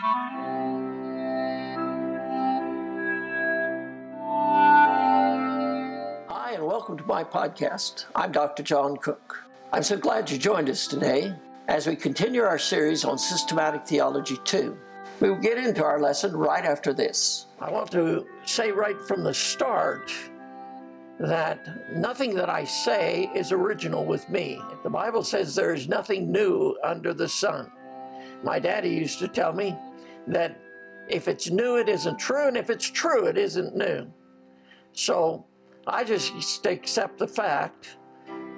Hi, and welcome to my podcast. I'm Dr. John Cook. I'm so glad you joined us today as we continue our series on Systematic Theology 2. We will get into our lesson right after this. I want to say right from the start that nothing that I say is original with me. The Bible says there is nothing new under the sun. My daddy used to tell me that if it's new, it isn't true, and if it's true, it isn't new. So I just accept the fact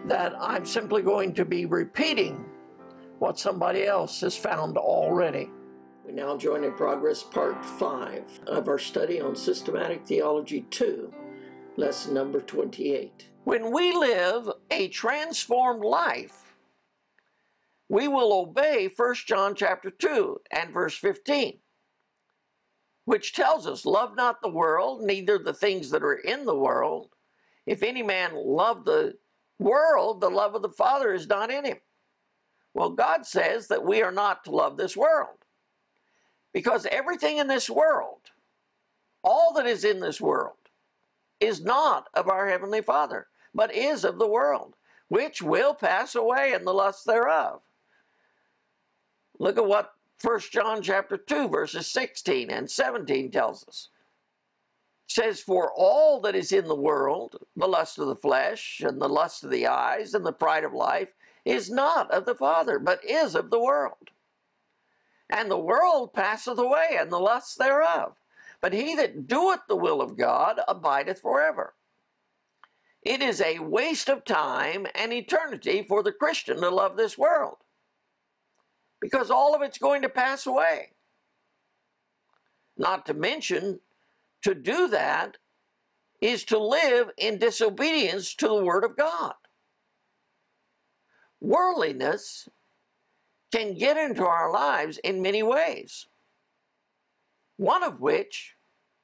that I'm simply going to be repeating what somebody else has found already. We now join in progress part 5 of our study on Systematic Theology 2, lesson number 28. When we live a transformed life, we will obey 1 John chapter 2 and verse 15, which tells us, Love not the world, neither the things that are in the world. If any man love the world, the love of the Father is not in him. Well, God says that we are not to love this world. Because everything in this world, all that is in this world, is not of our Heavenly Father, but is of the world, which will pass away in the lust thereof. Look at what 1 John chapter 2, verses 16 and 17 tells us. It says, For all that is in the world, the lust of the flesh, and the lust of the eyes, and the pride of life, is not of the Father, but is of the world. And the world passeth away, and the lusts thereof. But he that doeth the will of God abideth forever. It is a waste of time and eternity for the Christian to love this world because all of it's going to pass away. Not to mention, to do that is to live in disobedience to the Word of God. Worldliness can get into our lives in many ways. One of which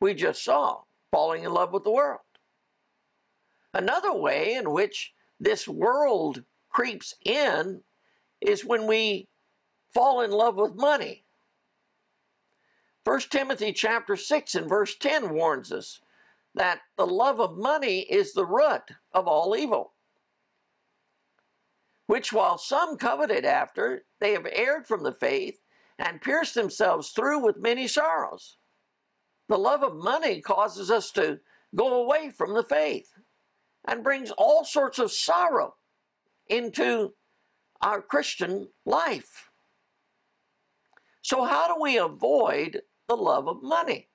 we just saw falling in love with the world. Another way in which this world creeps in is when we fall in love with money. 1 Timothy chapter 6 and verse 10 warns us that the love of money is the root of all evil which while some coveted after, they have erred from the faith and pierced themselves through with many sorrows. The love of money causes us to go away from the faith and brings all sorts of sorrow into our Christian life. So, how do we avoid the love of money?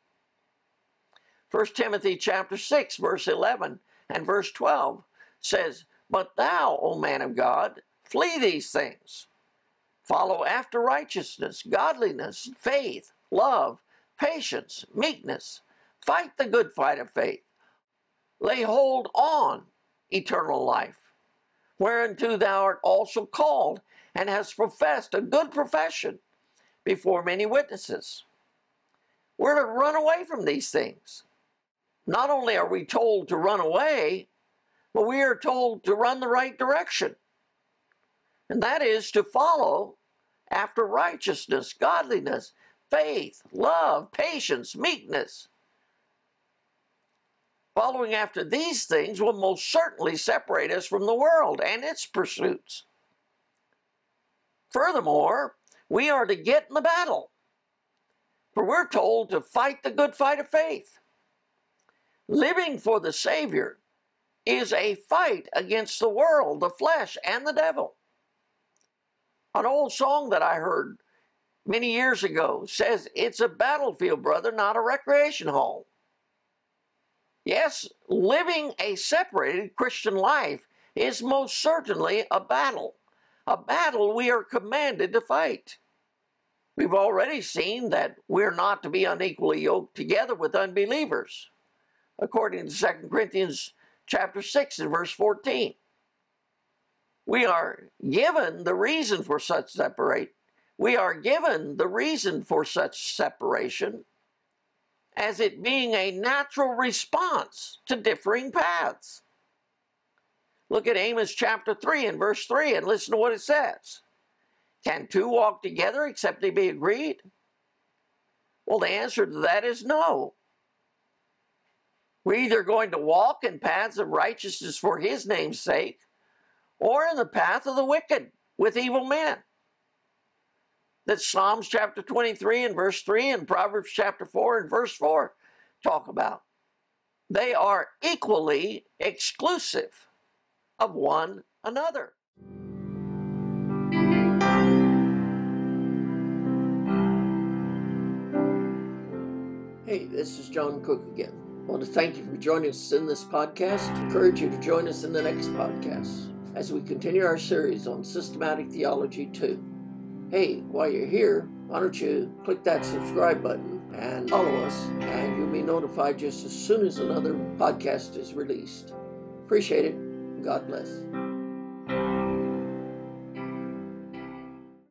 1 Timothy chapter 6, verse 11 and verse 12 says, but thou, O man of God, flee these things. Follow after righteousness, godliness, faith, love, patience, meekness. Fight the good fight of faith. Lay hold on eternal life, whereunto thou art also called, and hast professed a good profession before many witnesses. We're to run away from these things. Not only are we told to run away, but we are told to run the right direction. And that is to follow after righteousness, godliness, faith, love, patience, meekness. Following after these things will most certainly separate us from the world and its pursuits. Furthermore, we are to get in the battle, for we're told to fight the good fight of faith. Living for the Savior is a fight against the world, the flesh, and the devil. An old song that I heard many years ago says it's a battlefield, brother, not a recreation hall. Yes, living a separated Christian life is most certainly a battle, a battle we are commanded to fight. We've already seen that we're not to be unequally yoked together with unbelievers, according to 2 Corinthians chapter 6 and verse 14. We are given the reason for such separate. We are given the reason for such separation as it being a natural response to differing paths. Look at Amos chapter 3 and verse 3 and listen to what it says. Can two walk together except they be agreed? Well, the answer to that is no. We're either going to walk in paths of righteousness for his name's sake, or in the path of the wicked with evil men. That Psalms chapter 23 and verse 3 and Proverbs chapter 4 and verse 4 talk about. They are equally exclusive of one another. Hey, this is John Cook again. I want to thank you for joining us in this podcast. I encourage you to join us in the next podcast as we continue our series on systematic theology 2. Hey, while you're here, why don't you click that subscribe button and follow us, and you'll be notified just as soon as another podcast is released. Appreciate it. God bless.